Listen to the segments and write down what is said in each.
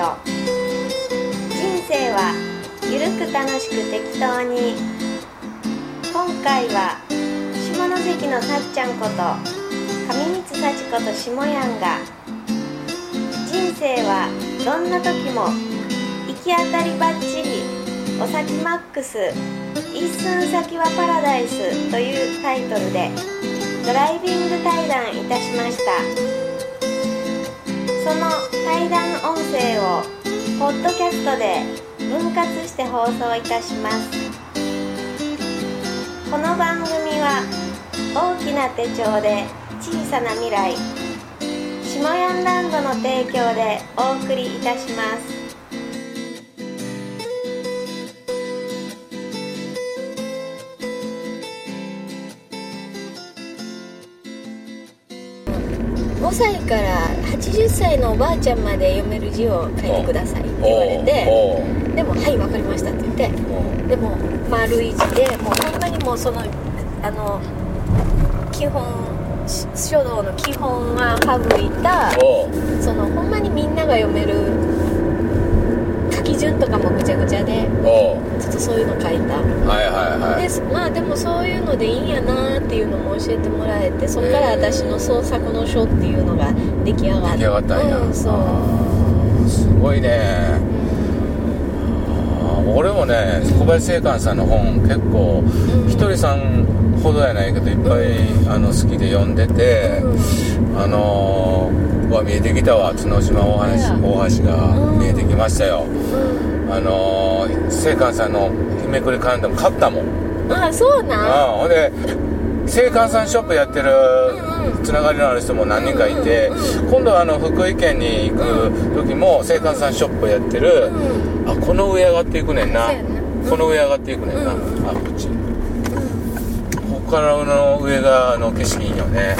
人生はゆるく楽しく適当に。今回は下関のさっちゃんこと上光幸子と下やんが人生はどんな時も行き当たりばっちりお先マックス一寸先はパラダイスというタイトルでドライビング対談いたしました。その対談音声をポッドキャストで分割して放送いたします。この番組は大きな手帳で小さな未来下ヤンランドの提供でお送りいたします。5歳から80歳のおばあちゃんまで読める字を書いてくださいって言われてでも「はい分かりました」って言ってでも丸い字でもうほんまにもうそのあの基本書道の基本は省いたそのほんまにみんなが読める書き順とかもぐちゃぐちゃでそういうの書いた。はいはいはい。でまあでもそういうのでいいんやなっていうのも教えてもらえてそっから私の創作の書っていうのが出来上がって出来上がったんや、うん、そう。すごいね。俺もね小林正観さんの本結構うん。ひとりさんほどやないけどいっぱいあの好きで読んでてあのー、うわ見えてきたわ角島大橋大橋が見えてきましたよ。うんあのー、正観さんの日めくりカレンダーも買ったもん。うんあそうなん？あほんで青函さんショップやってるうんつながりのある人も何人かいて今度はあの福井県に行く時も青函さんショップやってるうんあこの上上がっていくねんな。この上上がっていくねんな。あうん。こっち。ここからの上があの景色いいよね。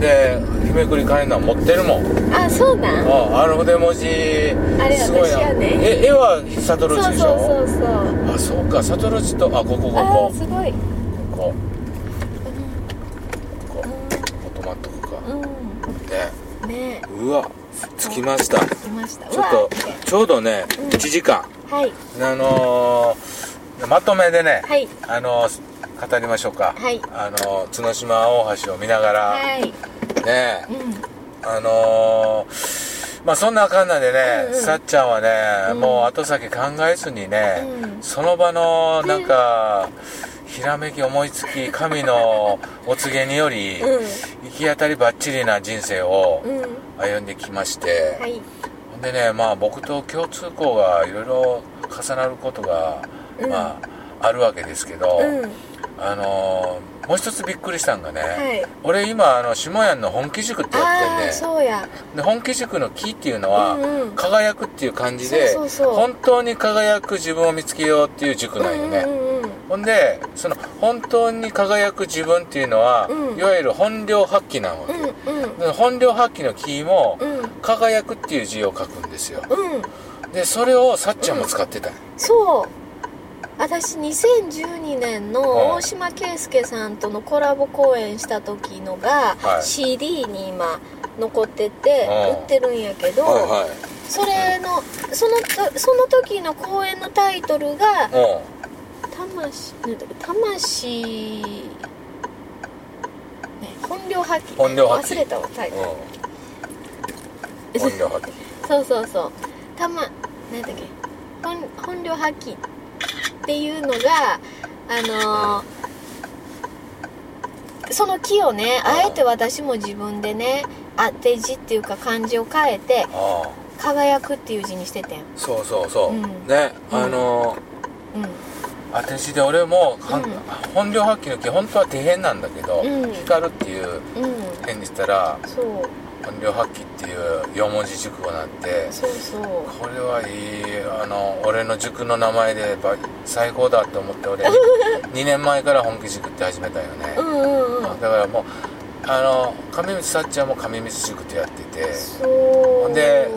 で日めくりカレンダー持ってるもん。うんあそうなん？ああの筆文字あれすごいな私やねえ絵は悟そうるでしょ？そうそうそうあそうか。悟るとあこここあこーすごい。ここ。ここ。こ止まっとくか。うん。ね。ね。うわ。着きました。来ました。ちょっとちょうどねうん1時間。はい。あのーまとめでねはい。あのー語りましょうか。はい。あのー角島大橋を見ながらはいね。うん。あのーまあそんなあかんなんでね、うんうん。さっちゃんはね、うん。もう後先考えずにね、うん。その場のなんか、ひらめき思いつき神のお告げにより、うん。行き当たりばっちりな人生をうん。歩んできまして、はい。ほんでねまあ僕と共通項がいろいろ重なることが、うん。まああるわけですけど、うんあのーもう一つびっくりしたんがね、はい。俺今あの下屋の本気塾ってやってんねそうや。で本気塾の木っていうのは、うんうん。輝くっていう感じで本当に輝く自分を見つけようっていう塾なんよね、うんうんうんほんでその本当に輝く自分っていうのは、うん。いわゆる本領発揮なわけ、うんうん。で本領発揮の木も、うん。輝くっていう字を書くんですよ。うん。でそれをさっちゃんも使ってた。そう私2012年のはい。大島圭介さんとのコラボ公演した時のが、はい。CD に今残っててうん。売ってるんやけど、それのそのとその時の公演のタイトルがう「魂」なんだっけ魂」ね本領発揮。本領発揮。忘れたわタイトル、本領発揮。そうそうそう。たま何だっけ。本本領発揮っていうのがあのーその木をねあえて私も自分でね当て字っていうか漢字を変えてああ「輝く」っていう字にしててん。そうそうそう、うん。ねうん。あのうん。当て字で俺も、うん。本領発揮の木本当は底辺なんだけど、うん。光るっていううん。辺にしたらそう本領発揮っていう四文字熟語になってそうそう。これはいいあの俺の塾の名前でば最高だと思って俺 2年前から本気塾って始めたよね、うんうんうん。だからもうあの上光さっちゃんも上光塾ってやってて。ほんで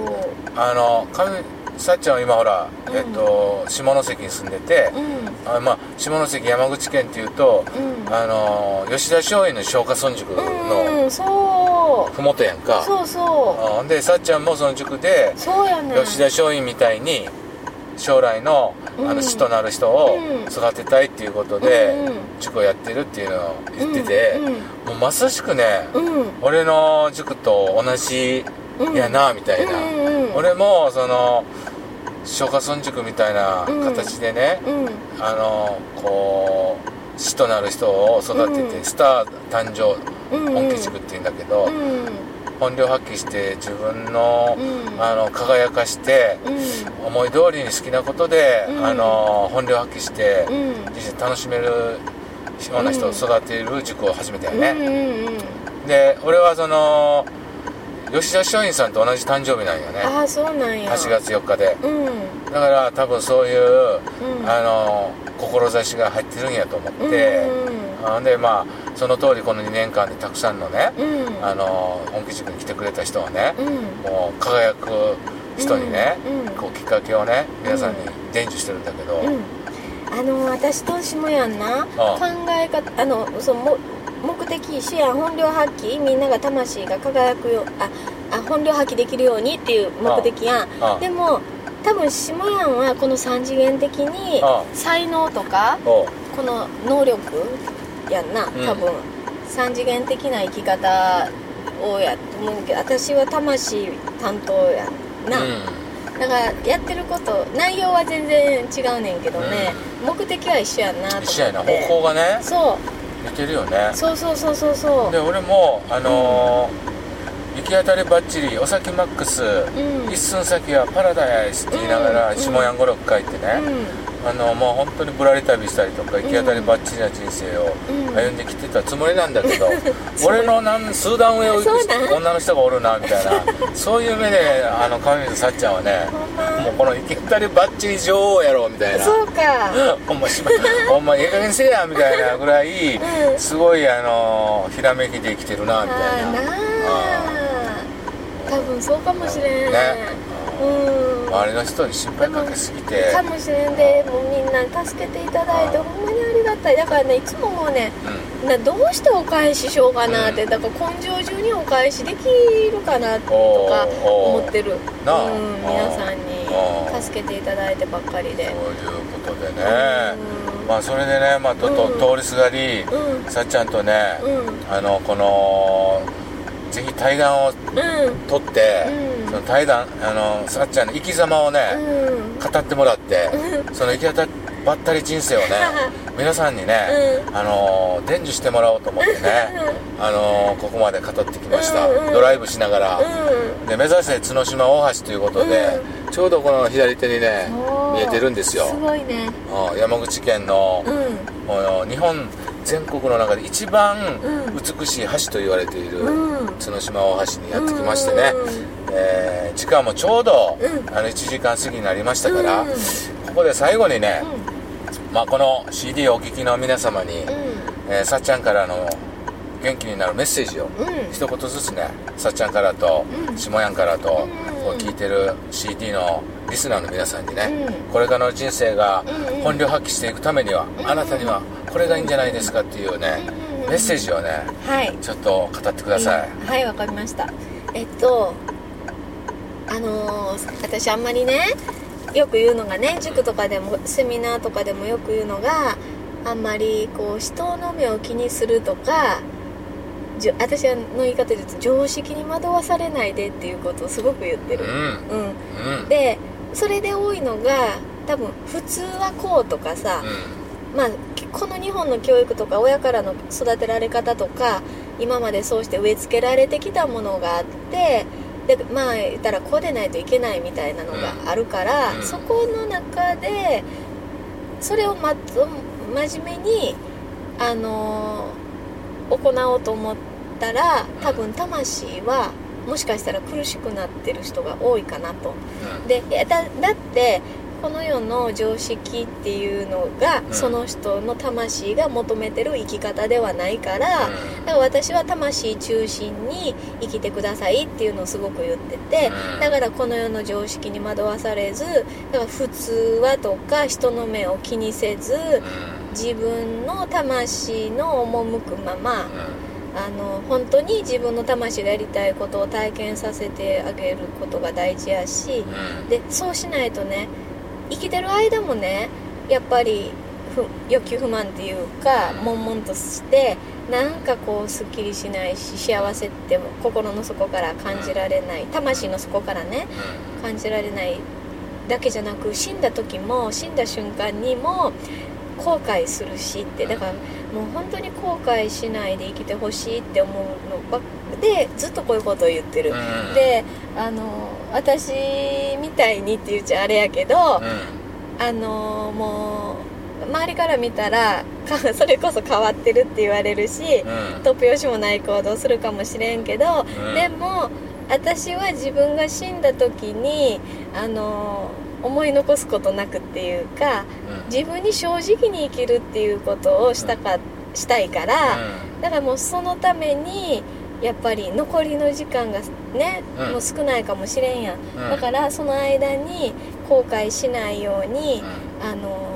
あの上さっちゃんは今ほら、うん。えっと下関に住んでてう、ん。あまあ下関山口県っていうと、うん。あの吉田松陰の松下村塾の、うんそそう。ふもとやんか。そうそう。んでさっちゃんもその塾でうそうやね吉田松陰みたいに将来のあうん。の師となる人をうん。育てたいっていうことで塾をやってるっていうのを言ってて、うんもうまさしくね、俺の塾と同じやなみたいな、俺もその松下村塾みたいな形でね、うん。あのこう師となる人を育てて、うん。スター誕生うん。本気塾っていうんだけど、うん。本領発揮して自分の,、うん。あの輝かして、うん。思い通りに好きなことで、うん。あの本領発揮して、うん。人生楽しめるような人を育てる塾を始めたよね、で俺はその吉田松陰さんと同じ誕生日なんよね。ああそうなんや。8月4日で。うん。だから多分そういう、うん。あの志が入ってるんやと思って、あんでまあその通りこの2年間でたくさんのね、うん。うんあの本気塾に来てくれた人はね、うん。もう輝く人にね、うんうん。こうきっかけをね皆さんに伝授してるんだけど、うん。あの私としもやんなあ考え方あのその的視野本領発揮みんなが魂が輝くよああ本領発揮できるようにっていう目的やん。でも多分しもやんはこの3次元的にあ才能とかこの能力やんなうん。多分、3次元的な生き方をやと思うけど私は魂担当やんな、だからやってること内容は全然違うねんけどね、目的は一緒やんなと思って。一緒やな。方向がね。そう似てるよね。そうそうそうそうそう。で俺もあのー行き当たりばっちりお先マックス、ん。一寸先はパラダイスって言いながらうん下やん語録書いてね、あのもう本当にぶらり旅したりとか行き当たりばっちりな人生をうん。歩んできてたつもりなんだけど、俺のなん数段上を行く女の人がおるなみたいなそういう目であの上水さっちゃんはねもうこの行き当たりばっちり女王やろみたいなそうか。ほんましんまええ加減せえやみたいなぐらい、うんすごいあのひらめきで生きてるなみたいな。あ多分そうかもしれんね。うん。周りの人に心配かけすぎて。かもしれんでもうみんなに助けていただいてうんほんまにありがたい。だからねいつももうねうん。などうしてお返ししようかなって、うん。だから根性中にお返しできるかなとか思ってる。なあ。うん、皆さんあに助けていただいてばっかりで。そういうことでね。うん。まあそれでねまあちょっうん。と通りすがりうん。さっちゃんとねうん。あのこのぜひ対談をうん取ってうん。その対談あのさっちゃんの生き様をねうん。語ってもらってその行き当たったり人生をね皆さんにね、あの伝授してもらおうと思ってね、あのここまで語ってきました、ドライブしながら、うん。で目指せ角島大橋ということで、ちょうどこの左手にね見えてるんですよ。すごいね。うん山口県の、うん。日本全国の中で一番うん。美しい橋と言われているうん。角島大橋にやってきましてね、うん。えー時間もちょうど、うん。あの1時間過ぎになりましたから、うん。ここで最後にね、まあ、この CD をお聴きの皆様に、うん。えーさっちゃんからの元気になるメッセージを、うん。一言ずつねさっちゃんからとうん。下やんからと、うんこう聞いてる CD のリスナーの皆さんにね、うん。これからの人生が本領発揮していくためには、うんあなたにはこれがいいんじゃないですかっていうね、メッセージをねはい。ちょっと語ってください、うん。はいわかりました。えっとあのー私あんまりねよく言うのがね塾とかでもセミナーとかでもよく言うのがあんまりこう人の目を気にするとかじょ私の言い方で言うと常識に惑わされないでっていうことをすごく言ってる、うん。うん、うん。でそれで多いのが多分普通はこうとかさ、まあ、この日本の教育とか親からの育てられ方とか今までそうして植え付けられてきたものがあってでまあ言ったらこうでないといけないみたいなのがあるから、うん。そこの中でそれをま真面目に、あのー行おうと思ったら多分魂はもしかしたら苦しくなってる人が多いかなと。うん。でだだってこの世の常識っていうのが、うん。その人の魂が求めてる生き方ではないから、うん。だから私は魂中心に生きてくださいっていうのをすごく言ってて、うん。だからこの世の常識に惑わされずだから普通はとか人の目を気にせず自分の魂の赴くままあの本当に自分の魂でやりたいことを体験させてあげることが大事やしうん。でそうしないとね生きてる間もねやっぱりふ欲求不満っていうかうん。悶々としてなんかこうすっきりしないし幸せっても心の底から感じられない魂の底からね感じられないだけじゃなく死んだ時も死んだ瞬間にも後悔するしってだからもう本当に後悔しないで生きてほしいって思うのばっでずっとこういうことを言ってる、うん。であの私みたいにって言っちゃあれやけど、うん。あのもう周りから見たらか それこそ変わってるって言われるし、うん。突拍子もない行動するかもしれんけど、うん。でも私は自分が死んだ時にあの思い残すことなくっていうかうん。自分に正直に生きるっていうことをしたか、したいから、だからもうそのためにやっぱり残りの時間がね、うん。もう少ないかもしれんやん、うん。だからその間に後悔しないように、うあの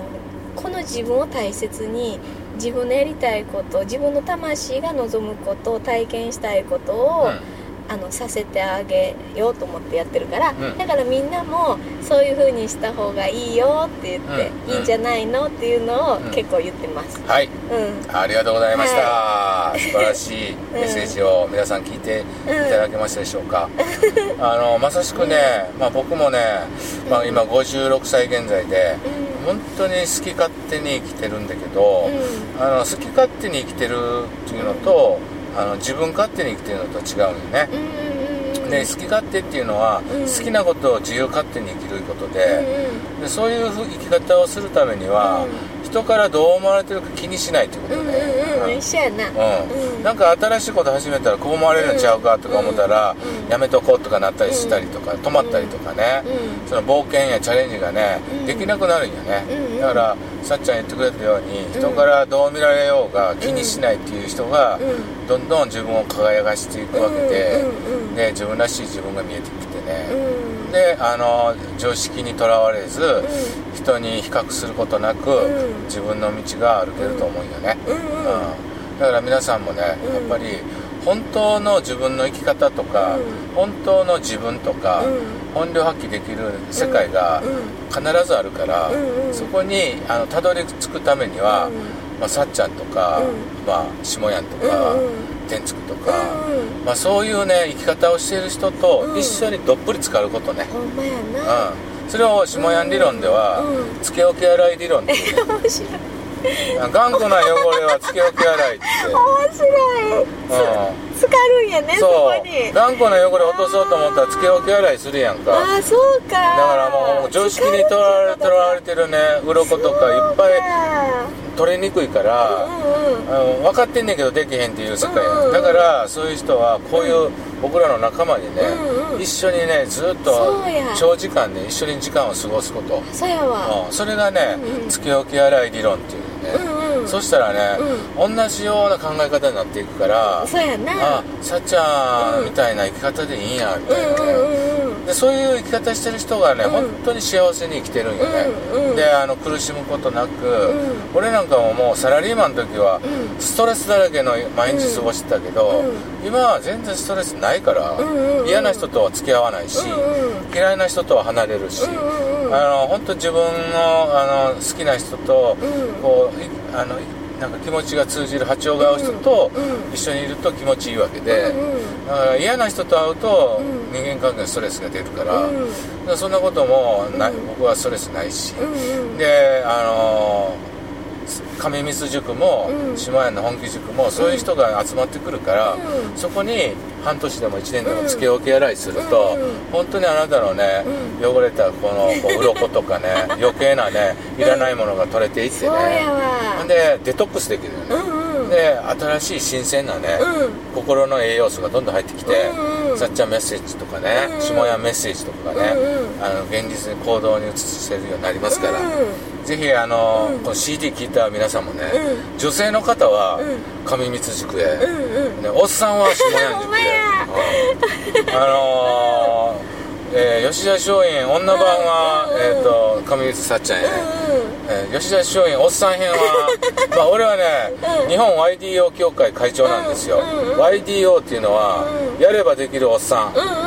この自分を大切に自分のやりたいこと自分の魂が望むこと体験したいことを、んあのさせてあげようと思ってやってるから、うん。だからみんなもそういう風にした方がいいよって言って、うん。いいんじゃないのっていうのをうん。結構言ってます、はい。うん。ありがとうございました、素晴らしいん。メッセージを皆さん聞いていただけましたでしょうか、あのまさしくね、まあ、僕もね、まあ、今56歳現在で本当に好き勝手に生きてるんだけど、あの好き勝手に生きてるっていうのとあの自分勝手に生きてるのと違うよね、で好き勝手っていうのは、うん。好きなことを自由勝手に生きることで,、でそういう生き方をするためには、人からどう思われてるか気にしないってことうんね、うんうん。うん。一緒やな。うん。なんか新しいこと始めたらこう思われるのちゃうかとか思ったら、うん。やめとこうとかなったりしたりとか、止まったりとかね、うん。その冒険やチャレンジがね、うん。できなくなるんよね、だからさっちゃん言ってくれたように人からどう見られようが気にしないっていう人が、うん。どんどん自分を輝かしていくわけで、で自分らしい自分が見えてきてね、うんであの常識にとらわれず、ん。人に比較することなく、うん。自分の道が歩けると思うよね、うんうん。うん。だから皆さんもね、うん。やっぱり本当の自分の生き方とか、うん。本当の自分とか、うん。本領発揮できる世界がうん。必ずあるから、そこにあのたどり着くためには、うん。まあ、さっちゃんとか、うん。まあ、下やんとか、天竺とか、うんまあ、そういうね生き方をしている人とうん。一緒にどっぷり浸かることね、ほんうん。なそれを下やん理論では、うんつけ置き洗い理論ってね面白い。頑固な汚れはつけ置き洗いって、面白い。うん、浸かるんやねそこに。頑固な汚れ落とそうと思ったらつけ置き洗いするやんか。ああそうか。だからもう常識にとらわれとらわれてるね鱗とかいっぱい取れにくいから、うんうんうん。分かってんねんけどできへんっていう世界やうんうんだからそういう人はこういう僕らの仲間にね、うんうん一緒にねずっと長時間ね一緒に時間を過ごすこと、そうやわ。うんそれがね、うんうん。つけ置き洗い理論っていうね、うんうん。そしたらね、同じような考え方になっていくからそうやな。あさっちゃんみたいな生き方でいいんやみたいなね、うんうんうんでそういう生き方してる人がね、うん。本当に幸せに生きてるんよね、うんうんであの苦しむことなく、ん。俺なんかももうサラリーマンの時はうん。ストレスだらけの毎日過ごしてたけど、うん。今は全然ストレスないから、んうんうん。嫌な人とは付き合わないし、うんうん。嫌いな人とは離れるし、うんうんうん。あの本当自分のあの好きな人と、うん。こういあのいなんか気持ちが通じる波長が合う人と一緒にいると気持ちいいわけで、だから嫌な人と会うとうん。人間関係のストレスが出るから,、うん。そんなこともない、うん。僕はストレスないし、であのー上水塾もうん。下屋の本気塾もそういう人が集まってくるから、うん。そこに半年でも1年でもつけ置き洗いすると、うん本当にあなたのね、汚れたこのこう鱗とかね 余計なねいらないものが取れていってね。やわ。ほんでデトックスできるよね、うんうん。で新しい新鮮なね、うん。心の栄養素がどんどん入ってきて、うんうんさっちゃんメッセージとかね、うんうん。下屋メッセージとかがね、うんうん。あの現実に行動に移せるようになりますから、うぜひあの、うん。この CD 聞いた皆さんもね、う女性の方はうん。上光塾へ、うんうん。ね、おっさんは下屋塾ほんまや。へ、うん。あのーえー吉田松陰女版は、うんえー、と上光さっちゃんへ、うんえー吉田松陰おっさん編は まあ俺はね、日本 YDO 協会会長なんですよ、うんうん YDO っていうのは、やればできるおっさん、うん。うんうん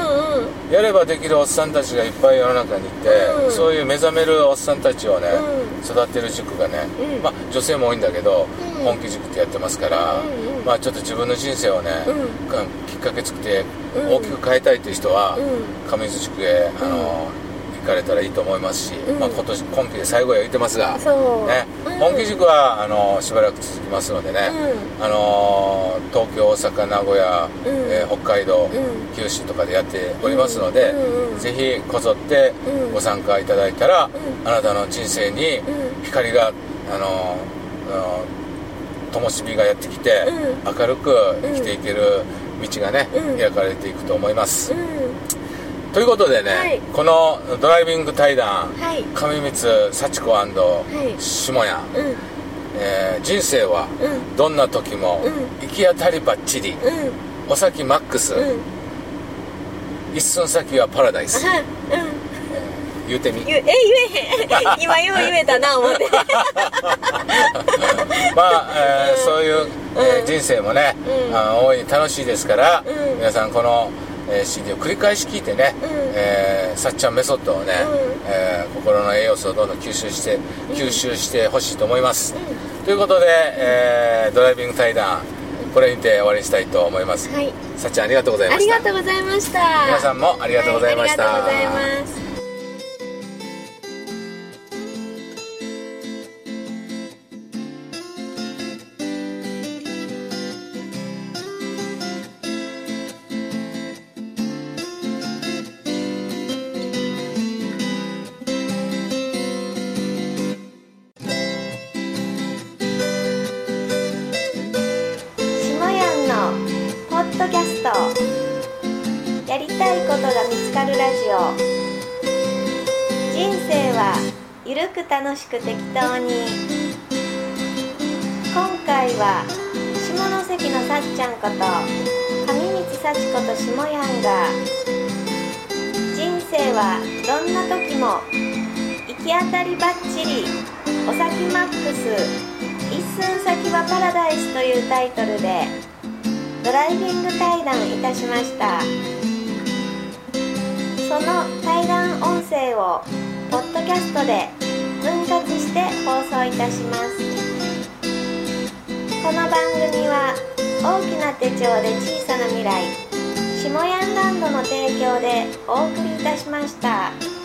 やればできるおっさんたちがいっぱい世の中にいて、うん。そういう目覚めるおっさんたちをね、う育てる塾がね、うん。まあ女性も多いんだけど、うん。本気塾ってやってますから、うんうん。まあちょっと自分の人生をね、きっかけ作ってうん。大きく変えたいという人は、うん。上水塾へあの、行かれたらいいと思いますし、うん。まあ、今年今期で最後や言ってますが、ね。うん。本気塾はあのしばらく続きますのでね、あの東京大阪名古屋、うん。えー北海道、うん。九州とかでやっておりますので、うん。うん。ぜひこぞってうん。ご参加いただいたら、ん。あなたの人生にうん。光があのあの灯火がやってきて、う明るく生きていける道がね、うん。開かれていくと思います、うんということでね、はい。このドライビング対談はい。上光幸子い。下谷、うん。えー人生はうん。どんな時もうん。行き当たりばっちり、うん。お先マックス、うん。一寸先はパラダイス。はいうん。言うてみ。言ええ言えへん。今よう言えたな思って。まあ、えーそういう、えーうん。人生もね、うん。あ大いに楽しいですから、うん。皆さんこの、えー CD を繰り返し聞いてね、うん。えーさっちゃんメソッドをね、うん。えー心の栄養素をどんどん吸収して吸収してほしいと思います、ということで、えードライビング対談これにて終わりにしたいと思います、はい。さっちゃんありがとうございありました。がとうございました。皆さんもありがとうございました。はありがとうございますゆるく楽しく適当に。今回は下関のさっちゃんこと上光幸子と下やんが人生はどんな時も行き当たりばっちりお先マックス一寸先はパラダイスというタイトルでドライビング対談いたしました。その対談音声をポッドキャストで分割して放送いたしますこの番組は大きな手帳で小さな未来下ヤンランドの提供でお送りいたしました。